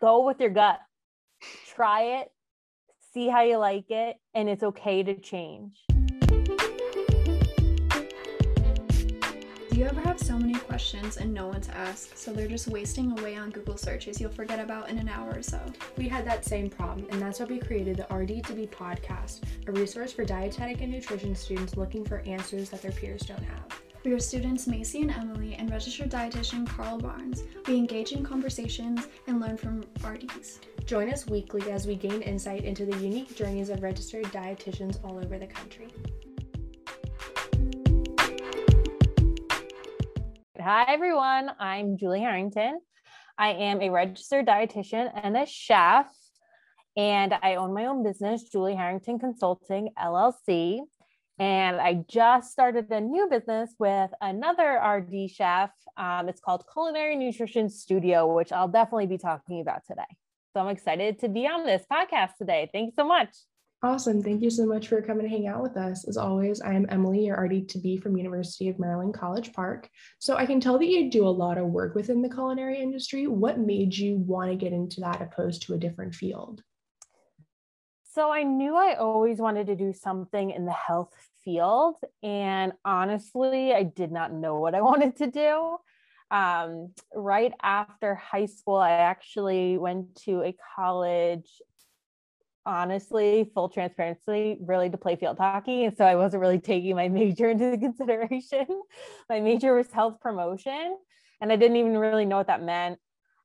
go with your gut. Try it, see how you like it, and it's okay to change. Do you ever have so many questions and no one to ask, so they're just wasting away on Google searches you'll forget about in an hour or so? We had that same problem, and that's why we created the RD to Be podcast, a resource for dietetic and nutrition students looking for answers that their peers don't have. We are students Macy and Emily and registered dietitian Carl Barnes. We engage in conversations and learn from RDs. Join us weekly as we gain insight into the unique journeys of registered dietitians all over the country. Hi, everyone. I'm Julie Harrington. I am a registered dietitian and a chef, and I own my own business, Julie Harrington Consulting LLC. And I just started a new business with another RD chef. Um, it's called Culinary Nutrition Studio, which I'll definitely be talking about today. So I'm excited to be on this podcast today. Thanks so much. Awesome. Thank you so much for coming to hang out with us. As always, I am Emily, your RD to be from University of Maryland College Park. So I can tell that you do a lot of work within the culinary industry. What made you want to get into that opposed to a different field? So I knew I always wanted to do something in the health field. And honestly, I did not know what I wanted to do. Um, right after high school, I actually went to a college honestly, full transparency, really to play field hockey. And so I wasn't really taking my major into consideration. my major was health promotion, and I didn't even really know what that meant.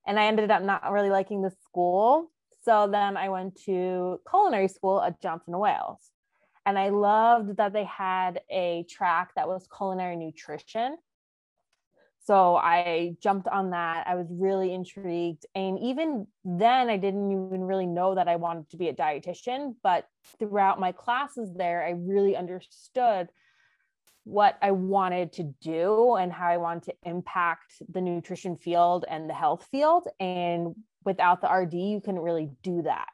And I ended up not really liking the school. So then I went to culinary school at Johnson Wales. And I loved that they had a track that was culinary nutrition. So I jumped on that. I was really intrigued. And even then, I didn't even really know that I wanted to be a dietitian. But throughout my classes there, I really understood what I wanted to do and how I wanted to impact the nutrition field and the health field. And without the RD, you couldn't really do that.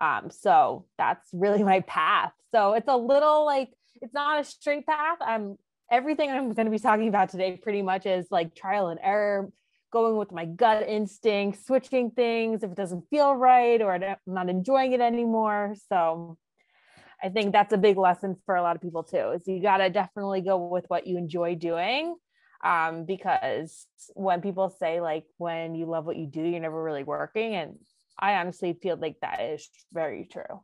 Um, so that's really my path. So it's a little like, it's not a straight path. I'm everything I'm going to be talking about today pretty much is like trial and error, going with my gut instinct, switching things if it doesn't feel right or I'm not enjoying it anymore. So I think that's a big lesson for a lot of people too, is you got to definitely go with what you enjoy doing. Um, because when people say like when you love what you do, you're never really working. And I honestly feel like that is very true.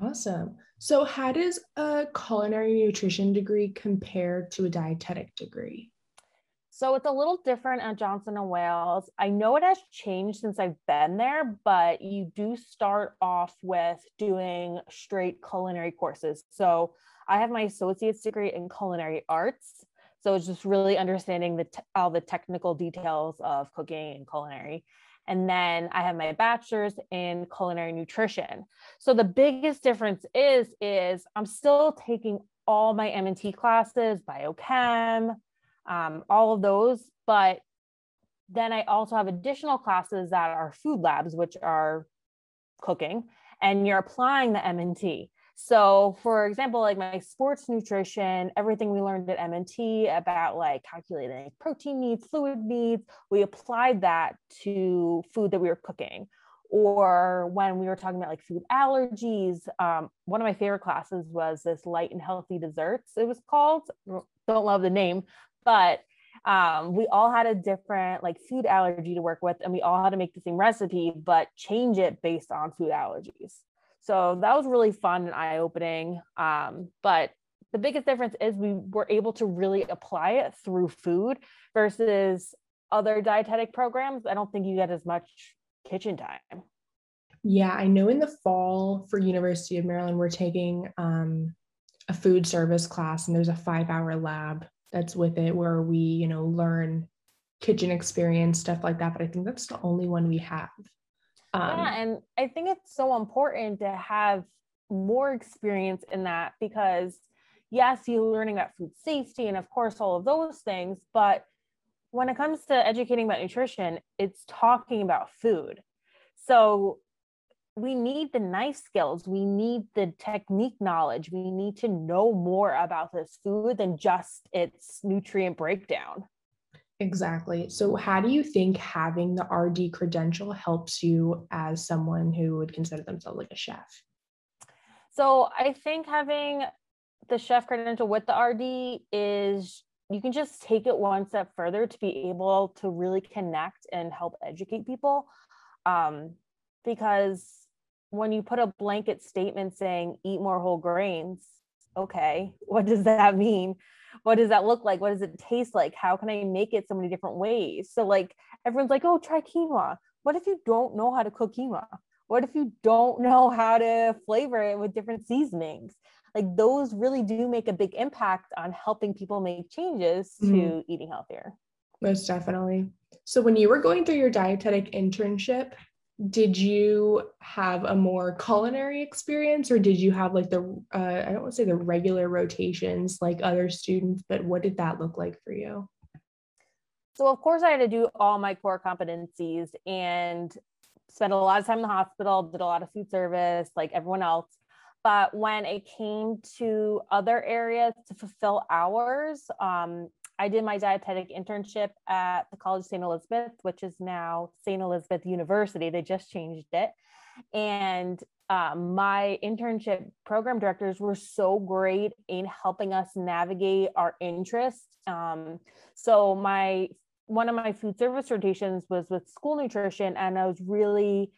Awesome. So, how does a culinary nutrition degree compare to a dietetic degree? So it's a little different at Johnson and Wales. I know it has changed since I've been there, but you do start off with doing straight culinary courses. So I have my associate's degree in culinary arts. So it's just really understanding the all the technical details of cooking and culinary. And then I have my bachelor's in culinary nutrition. So the biggest difference is, is I'm still taking all my MNT classes, biochem, um, all of those, but then I also have additional classes that are food labs, which are cooking, and you're applying the MNT. So, for example, like my sports nutrition, everything we learned at MNT about like calculating protein needs, fluid needs, we applied that to food that we were cooking. Or when we were talking about like food allergies, um, one of my favorite classes was this light and healthy desserts, it was called. Don't love the name, but um, we all had a different like food allergy to work with, and we all had to make the same recipe, but change it based on food allergies. So that was really fun and eye opening. Um, but the biggest difference is we were able to really apply it through food versus other dietetic programs. I don't think you get as much kitchen time. Yeah, I know in the fall for University of Maryland, we're taking um, a food service class and there's a five hour lab that's with it where we, you know, learn kitchen experience, stuff like that. But I think that's the only one we have. Um, yeah, and I think it's so important to have more experience in that because, yes, you're learning about food safety and, of course, all of those things. But when it comes to educating about nutrition, it's talking about food. So we need the knife skills, we need the technique knowledge, we need to know more about this food than just its nutrient breakdown. Exactly. So, how do you think having the RD credential helps you as someone who would consider themselves like a chef? So, I think having the chef credential with the RD is you can just take it one step further to be able to really connect and help educate people. Um, because when you put a blanket statement saying eat more whole grains, okay, what does that mean? What does that look like? What does it taste like? How can I make it so many different ways? So, like, everyone's like, oh, try quinoa. What if you don't know how to cook quinoa? What if you don't know how to flavor it with different seasonings? Like, those really do make a big impact on helping people make changes to mm. eating healthier. Most definitely. So, when you were going through your dietetic internship, did you have a more culinary experience or did you have like the uh, i don't want to say the regular rotations like other students but what did that look like for you? So of course i had to do all my core competencies and spent a lot of time in the hospital did a lot of food service like everyone else. But when it came to other areas to fulfill hours um, I did my dietetic internship at the College of St. Elizabeth, which is now St. Elizabeth University. They just changed it. And um, my internship program directors were so great in helping us navigate our interests. Um, so my one of my food service rotations was with school nutrition, and I was really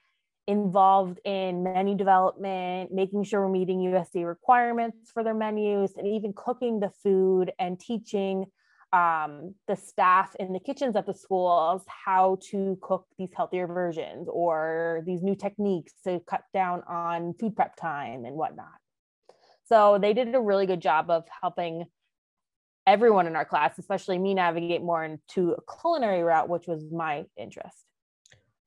involved in menu development, making sure we're meeting USDA requirements for their menus, and even cooking the food and teaching um, the staff in the kitchens at the schools how to cook these healthier versions or these new techniques to cut down on food prep time and whatnot. So they did a really good job of helping everyone in our class, especially me, navigate more into a culinary route, which was my interest.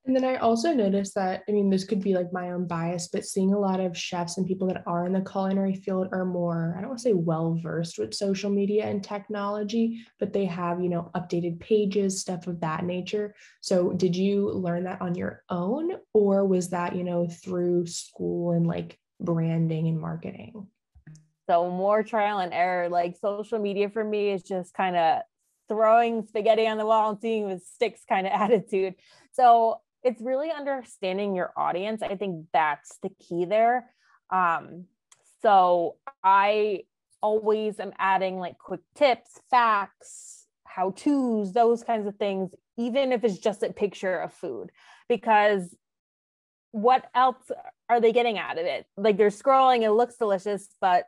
And then I also noticed that, I mean, this could be like my own bias, but seeing a lot of chefs and people that are in the culinary field are more, I don't want to say well versed with social media and technology, but they have, you know, updated pages, stuff of that nature. So did you learn that on your own or was that, you know, through school and like branding and marketing? So more trial and error. Like social media for me is just kind of throwing spaghetti on the wall and seeing with sticks kind of attitude. So it's really understanding your audience. I think that's the key there. Um, so I always am adding like quick tips, facts, how to's, those kinds of things, even if it's just a picture of food, because what else are they getting out of it? Like they're scrolling, it looks delicious, but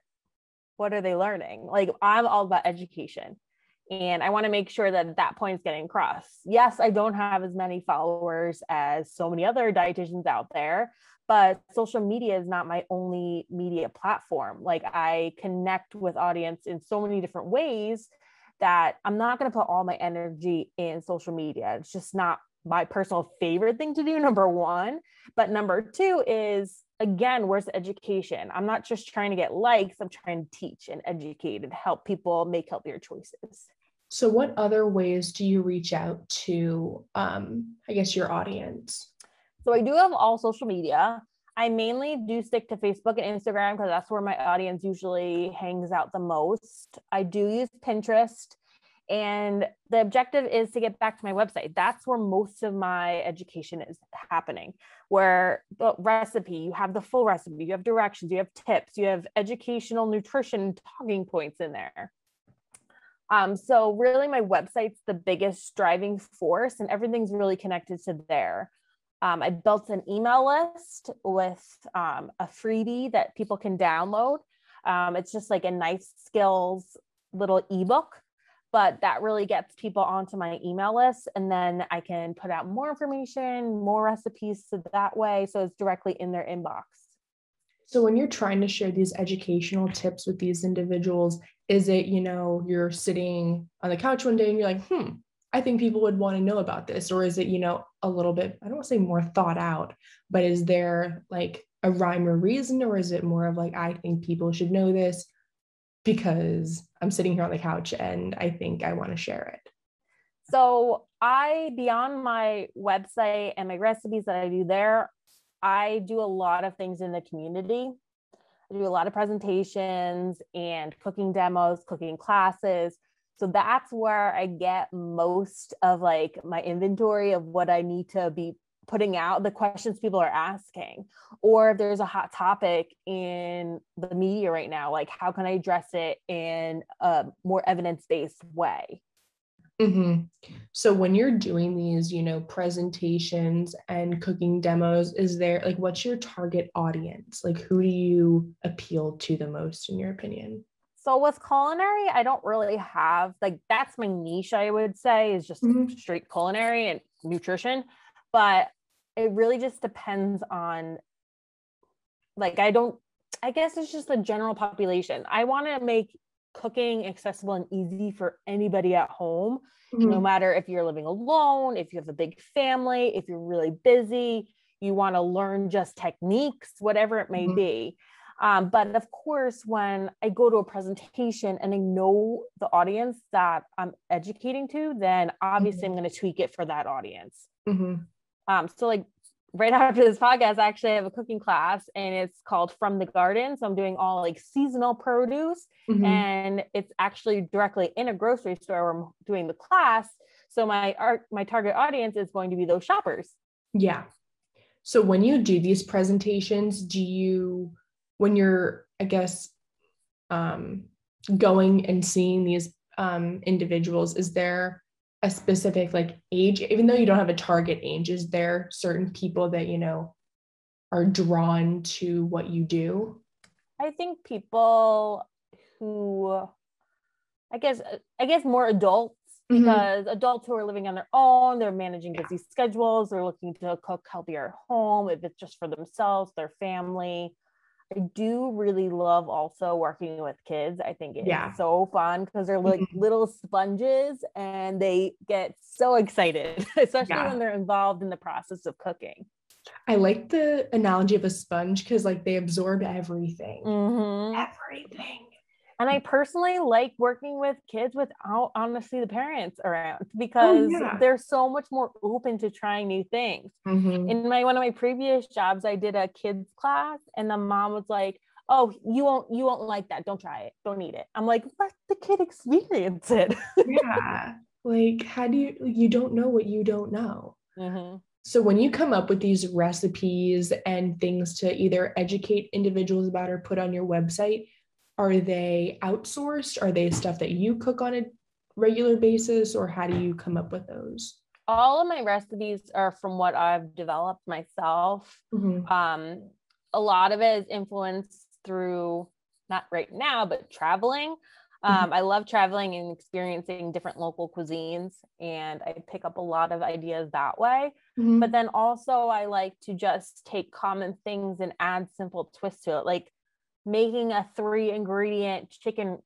what are they learning? Like I'm all about education and I want to make sure that that point is getting across. Yes, I don't have as many followers as so many other dietitians out there, but social media is not my only media platform. Like I connect with audience in so many different ways that I'm not going to put all my energy in social media. It's just not my personal favorite thing to do number 1, but number 2 is again, where's the education? I'm not just trying to get likes, I'm trying to teach and educate and help people make healthier choices. So, what other ways do you reach out to, um, I guess, your audience? So, I do have all social media. I mainly do stick to Facebook and Instagram because that's where my audience usually hangs out the most. I do use Pinterest, and the objective is to get back to my website. That's where most of my education is happening. Where the recipe, you have the full recipe, you have directions, you have tips, you have educational nutrition talking points in there. Um, so really my website's the biggest driving force and everything's really connected to there. Um, I built an email list with um, a freebie that people can download. Um, it's just like a nice skills little ebook, but that really gets people onto my email list. And then I can put out more information, more recipes so that way. So it's directly in their inbox. So when you're trying to share these educational tips with these individuals, is it, you know, you're sitting on the couch one day and you're like, hmm, I think people would want to know about this? Or is it, you know, a little bit, I don't want to say more thought out, but is there like a rhyme or reason? Or is it more of like, I think people should know this because I'm sitting here on the couch and I think I want to share it? So I, beyond my website and my recipes that I do there, I do a lot of things in the community. I do a lot of presentations and cooking demos, cooking classes. So that's where I get most of like my inventory of what I need to be putting out, the questions people are asking, or if there's a hot topic in the media right now, like how can I address it in a more evidence based way? Mm-hmm. So when you're doing these, you know, presentations and cooking demos, is there like what's your target audience? Like who do you appeal to the most in your opinion? So with culinary, I don't really have like that's my niche, I would say, is just mm-hmm. straight culinary and nutrition. But it really just depends on like I don't I guess it's just the general population. I want to make cooking accessible and easy for anybody at home, mm-hmm. no matter if you're living alone, if you have a big family, if you're really busy, you want to learn just techniques, whatever it may mm-hmm. be. Um, but of course, when I go to a presentation and I know the audience that I'm educating to, then obviously mm-hmm. I'm going to tweak it for that audience. Mm-hmm. Um, so, like right after this podcast, I actually have a cooking class and it's called From the Garden. So I'm doing all like seasonal produce mm-hmm. and it's actually directly in a grocery store where I'm doing the class. So my art, my target audience is going to be those shoppers. Yeah. So when you do these presentations, do you, when you're, I guess, um, going and seeing these um, individuals, is there a specific like age even though you don't have a target age is there certain people that you know are drawn to what you do? I think people who i guess i guess more adults mm-hmm. because adults who are living on their own they're managing busy schedules they're looking to cook healthier at home if it's just for themselves their family I do really love also working with kids. I think it's yeah. so fun because they're like mm-hmm. little sponges and they get so excited, especially yeah. when they're involved in the process of cooking. I like the analogy of a sponge because like they absorb everything. Mm-hmm. Everything. And I personally like working with kids without honestly the parents around oh, because oh, yeah. they're so much more open to trying new things. Mm-hmm. In my one of my previous jobs, I did a kids class and the mom was like, Oh, you won't you won't like that. Don't try it. Don't eat it. I'm like, let the kid experience it. yeah. Like, how do you you don't know what you don't know? Mm-hmm. So when you come up with these recipes and things to either educate individuals about or put on your website, are they outsourced? Are they stuff that you cook on a regular basis, or how do you come up with those? All of my recipes are from what I've developed myself. Mm-hmm. Um, a lot of it is influenced through not right now, but traveling. Um, mm-hmm. I love traveling and experiencing different local cuisines, and I pick up a lot of ideas that way. Mm-hmm. But then also, I like to just take common things and add simple twists to it. Like making a three ingredient chicken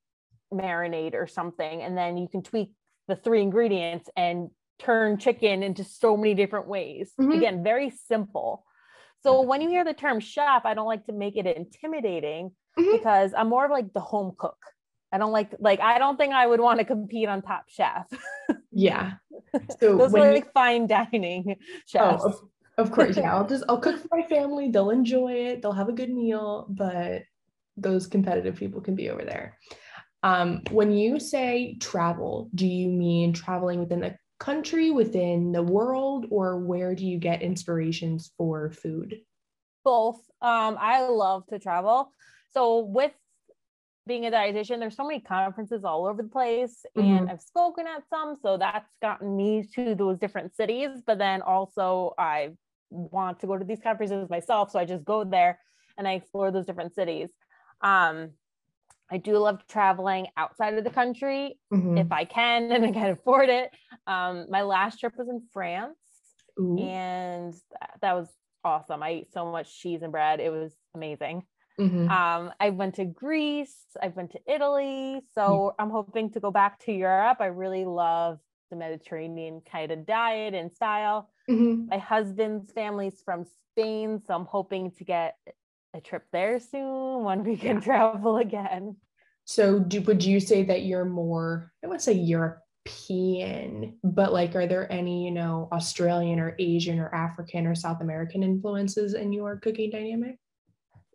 marinade or something and then you can tweak the three ingredients and turn chicken into so many different ways. Mm-hmm. again very simple. So when you hear the term chef i don't like to make it intimidating mm-hmm. because i'm more of like the home cook. I don't like like i don't think i would want to compete on top chef. Yeah. So those are like you... fine dining chefs. oh, of, of course yeah. I'll just i'll cook for my family. They'll enjoy it. They'll have a good meal but those competitive people can be over there. Um, when you say travel, do you mean traveling within the country, within the world, or where do you get inspirations for food? Both. Um, I love to travel. So with being a dietitian, there's so many conferences all over the place, mm-hmm. and I've spoken at some, so that's gotten me to those different cities. But then also, I want to go to these conferences myself, so I just go there and I explore those different cities. Um, I do love traveling outside of the country mm-hmm. if I can and I can afford it. Um, my last trip was in France Ooh. and that was awesome. I ate so much cheese and bread. It was amazing. Mm-hmm. Um, I went to Greece, I went to Italy. So mm-hmm. I'm hoping to go back to Europe. I really love the Mediterranean kind of diet and style. Mm-hmm. My husband's family's from Spain. So I'm hoping to get a trip there soon when we can yeah. travel again. So, do, would you say that you're more, I would say European, but like, are there any, you know, Australian or Asian or African or South American influences in your cooking dynamic?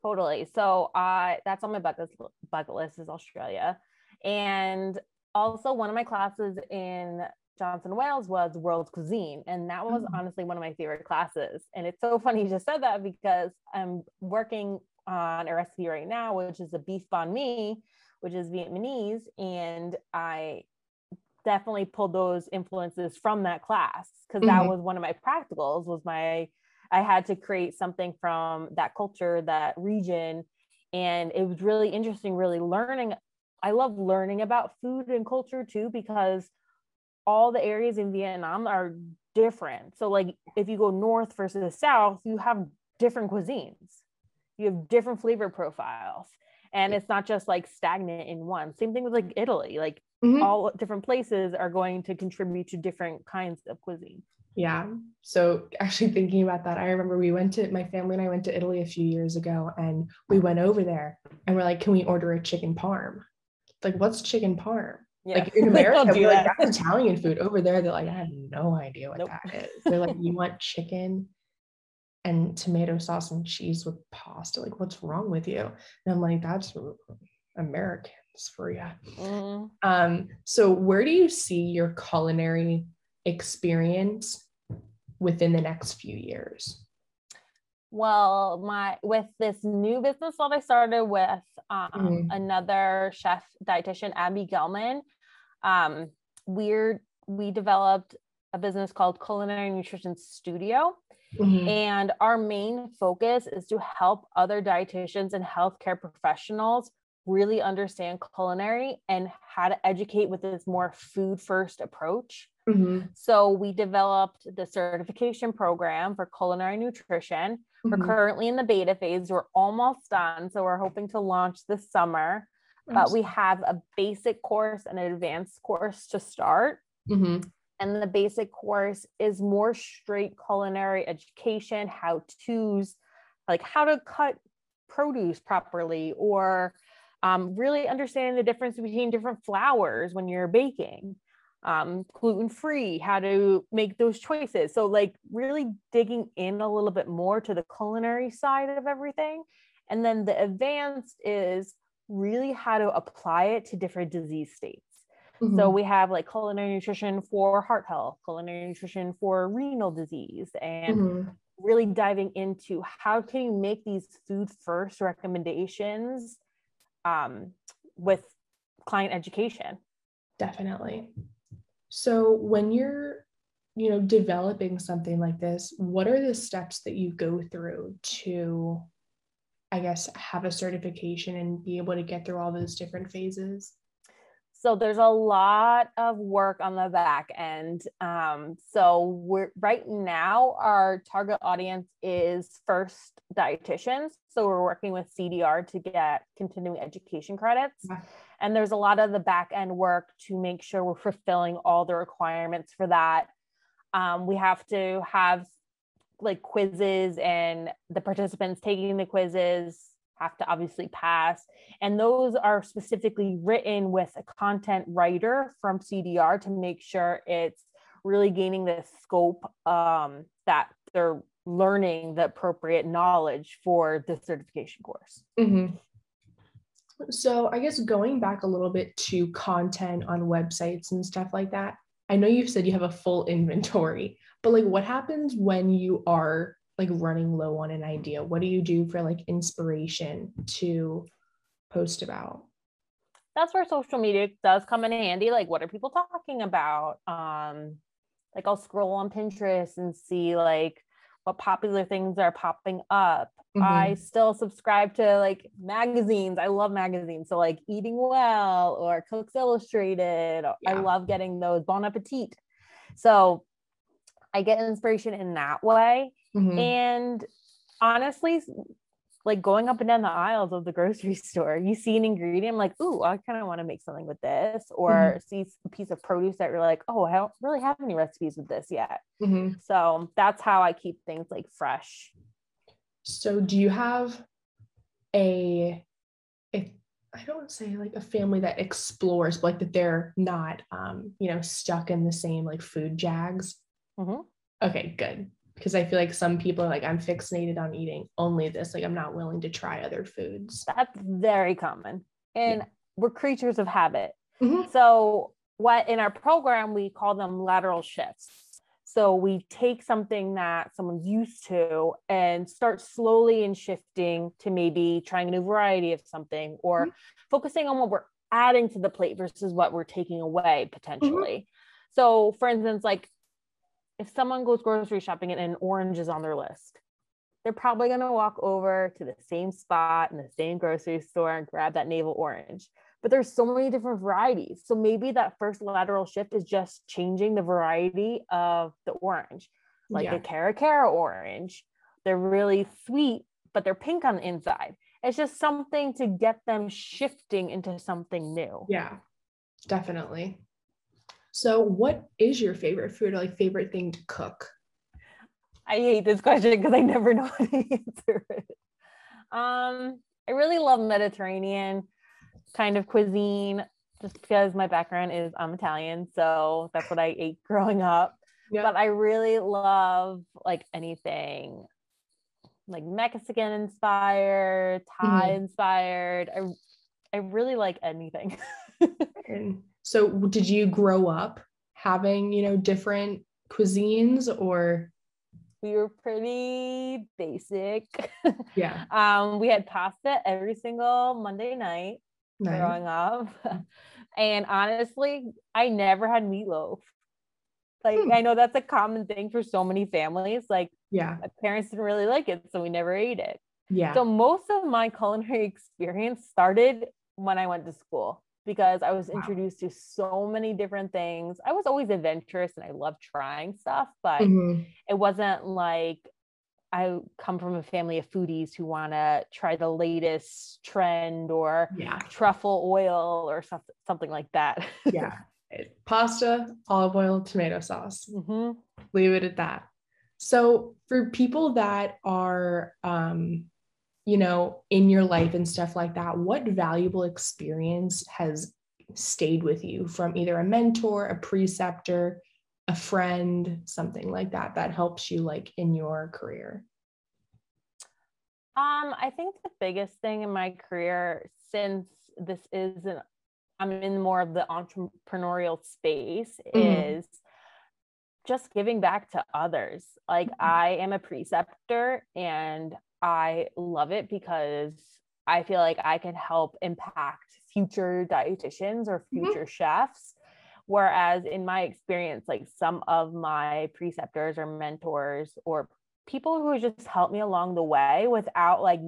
Totally. So, uh, that's on my bucket, bucket list is Australia. And also one of my classes in Johnson Wales was world cuisine. And that was Mm. honestly one of my favorite classes. And it's so funny you just said that because I'm working on a recipe right now, which is a beef banh mi, which is Vietnamese. And I definitely pulled those influences from that class because that Mhm. was one of my practicals was my I had to create something from that culture, that region. And it was really interesting, really learning. I love learning about food and culture too, because all the areas in Vietnam are different. So, like, if you go north versus the south, you have different cuisines, you have different flavor profiles. And it's not just like stagnant in one. Same thing with like Italy, like Mhm. all different places are going to contribute to different kinds of cuisine. Yeah. So actually thinking about that, I remember we went to my family and I went to Italy a few years ago and we went over there and we're like, can we order a chicken parm? Like, what's chicken parm? Like in America, we're like, that's Italian food. Over there, they're like, I have no idea what Nope. that is. They're like, you want chicken and tomato sauce and cheese with pasta. Like, what's wrong with you? And I'm like, that's Americans for you. Mhm. Um, so where do you see your culinary experience within the next few years? Well, my with this new business that I started with um, Mhm. another chef dietitian, Abbie Gellman, um, we're we developed a business called Culinary Nutrition Studio, Mhm. and our main focus is to help other dietitians and healthcare professionals really understand culinary and how to educate with this more food first approach. Mhm. So we developed the certification program for culinary nutrition. We're Mhm. currently in the beta phase. We're almost done. So we're hoping to launch this summer. But we have a basic course and an advanced course to start. Mhm. And the basic course is more straight culinary education, how to's, like how to cut produce properly, or um, really understanding the difference between different flours when you're baking, um, gluten free, how to make those choices. So, like, really digging in a little bit more to the culinary side of everything. And then the advanced is really how to apply it to different disease states. So Mhm. we have like culinary nutrition for heart health, culinary nutrition for renal disease, and Mhm. really diving into how can you make these food first recommendations um, with client education. Definitely. So when you're, you know, developing something like this, what are the steps that you go through to, I guess, have a certification and be able to get through all those different phases? So there's a lot of work on the back end. Um, so we're right now our target audience is first dietitians. So we're working with CDR to get continuing education credits. Yeah. And there's a lot of the back end work to make sure we're fulfilling all the requirements for that. Um, we have to have like quizzes and the participants taking the quizzes have to obviously pass. And those are specifically written with a content writer from CDR to make sure it's really gaining the scope um, that they're learning the appropriate knowledge for the certification course. Mhm. So I guess going back a little bit to content on websites and stuff like that. I know you said you have a full inventory, but like what happens when you are like running low on an idea? What do you do for like inspiration to post about? That's where social media does come in handy. Like, what are people talking about? Um, like, I'll scroll on Pinterest and see like what popular things are popping up. Mhm. I still subscribe to like magazines. I love magazines. So like Eating Well or Cooks Illustrated. I love getting those Bon Appetit. So I get inspiration in that way. Mhm. And honestly, like going up and down the aisles of the grocery store, you see an ingredient, I'm like, ooh, I kind of want to make something with this, or see a piece of produce that you're like, oh, I don't really have any recipes with this yet. Mhm. So that's how I keep things like fresh. So do you have a, a I don't say like a family that explores, but like that they're not um, you know, stuck in the same like food jags? Mhm. Okay, good. Because I feel like some people are like, I'm fixated on eating only this. Like I'm not willing to try other foods. That's very common. And we're creatures of habit. Mm-hmm. So, what in our program we call them lateral shifts. So we take something that someone's used to and start slowly and shifting to maybe trying a new variety of something or mm-hmm. focusing on what we're adding to the plate versus what we're taking away potentially. Mm-hmm. So, for instance, like if someone goes grocery shopping and an orange is on their list, they're probably going to walk over to the same spot in the same grocery store and grab that navel orange but there's so many different varieties. So maybe that first lateral shift is just changing the variety of the orange, like yeah. a Cara Cara orange. They're really sweet, but they're pink on the inside. It's just something to get them shifting into something new. Yeah, definitely. So, what is your favorite food or like favorite thing to cook? I hate this question because I never know how to answer it. Um, I really love Mediterranean kind of cuisine just because my background is I'm Italian. So that's what I ate growing up. Yeah. But I really love like anything like Mexican inspired, Thai mm-hmm. inspired. I I really like anything. so did you grow up having, you know, different cuisines or we were pretty basic. Yeah. um, we had pasta every single Monday night nice. growing up. and honestly, I never had meatloaf. Like hmm. I know that's a common thing for so many families. Like yeah, my parents didn't really like it, so we never ate it. Yeah. So most of my culinary experience started when I went to school because I was wow. introduced to so many different things. I was always adventurous and I loved trying stuff, but mm-hmm. it wasn't like I come from a family of foodies who want to try the latest trend or yeah. truffle oil or something something like that. yeah, pasta, olive oil, tomato sauce. Mm-hmm. Leave it at that. So for people that are, um, you know, in your life and stuff like that, what valuable experience has stayed with you from either a mentor, a preceptor, a friend, something like that, that helps you like in your career? Um, I think the biggest thing in my career, since this is an, I'm in more of the entrepreneurial space, mm-hmm. is just giving back to others. Like mm-hmm. I am a preceptor and I love it because I feel like I can help impact future dietitians or mm-hmm. future mm-hmm. chefs Whereas in my experience, like some of my preceptors or mentors or people who just helped me along the way without like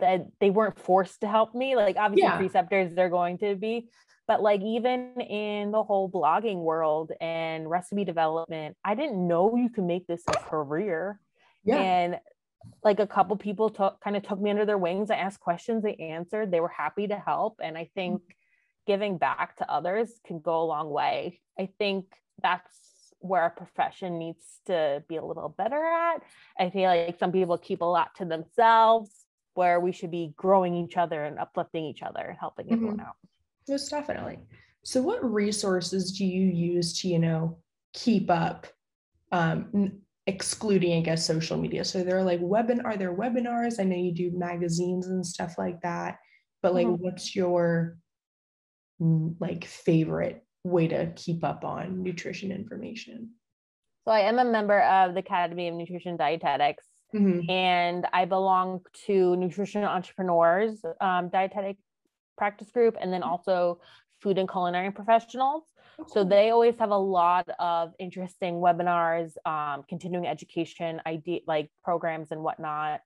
that they weren't forced to help me. Like obviously yeah. preceptors, they're going to be, but like even in the whole blogging world and recipe development, I didn't know you could make this a career. Yeah. And like a couple people took kind of took me under their wings. I asked questions, they answered, they were happy to help. And I think mm-hmm giving back to others can go a long way. I think that's where a profession needs to be a little better at. I feel like some people keep a lot to themselves where we should be growing each other and uplifting each other and helping mm-hmm. everyone out. Most definitely. So what resources do you use to, you know, keep up um, excluding, I guess, social media? So there are like webinar, are there webinars? I know you do magazines and stuff like that, but like mm-hmm. what's your like favorite way to keep up on nutrition information? So I am a member of the Academy of Nutrition Dietetics, mm-hmm. and I belong to Nutrition Entrepreneurs um, Dietetic Practice Group, and then also Food and Culinary Professionals. So they always have a lot of interesting webinars, um, continuing education, idea like programs and whatnot.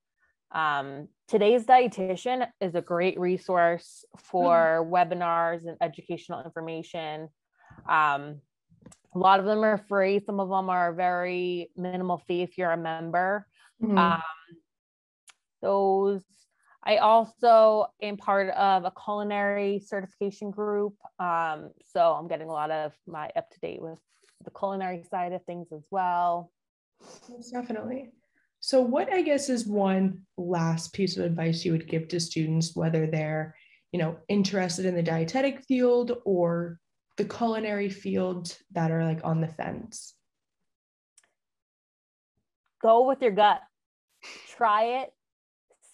Um, today's dietitian is a great resource for mm-hmm. webinars and educational information. Um, a lot of them are free. Some of them are very minimal fee if you're a member. Mm-hmm. Um, those I also am part of a culinary certification group. Um, so I'm getting a lot of my up to date with the culinary side of things as well. Most definitely. So, what I guess is one last piece of advice you would give to students, whether they're, you know, interested in the dietetic field or the culinary field that are like on the fence? Go with your gut. Try it,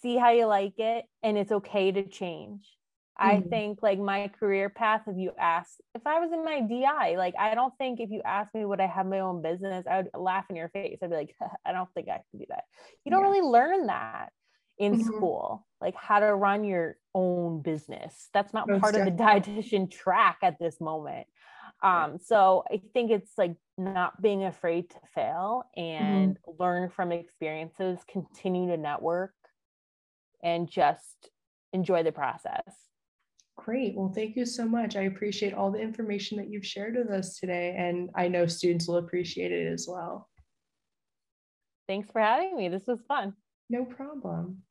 see how you like it, and it's okay to change. I mm-hmm. think like my career path, if you ask, if I was in my DI, like I don't think if you ask me would I have my own business, I would laugh in your face. I'd be like, I don't think I can do that. You don't really learn that in mm-hmm. school, like how to run your own business. That's not Most part definitely. of the dietitian track at this moment. Um, so I think it's like not being afraid to fail and mm-hmm. learn from experiences, continue to network, and just enjoy the process. Great. Well, thank you so much. I appreciate all the information that you've shared with us today, and I know students will appreciate it as well. Thanks for having me. This was fun. No problem.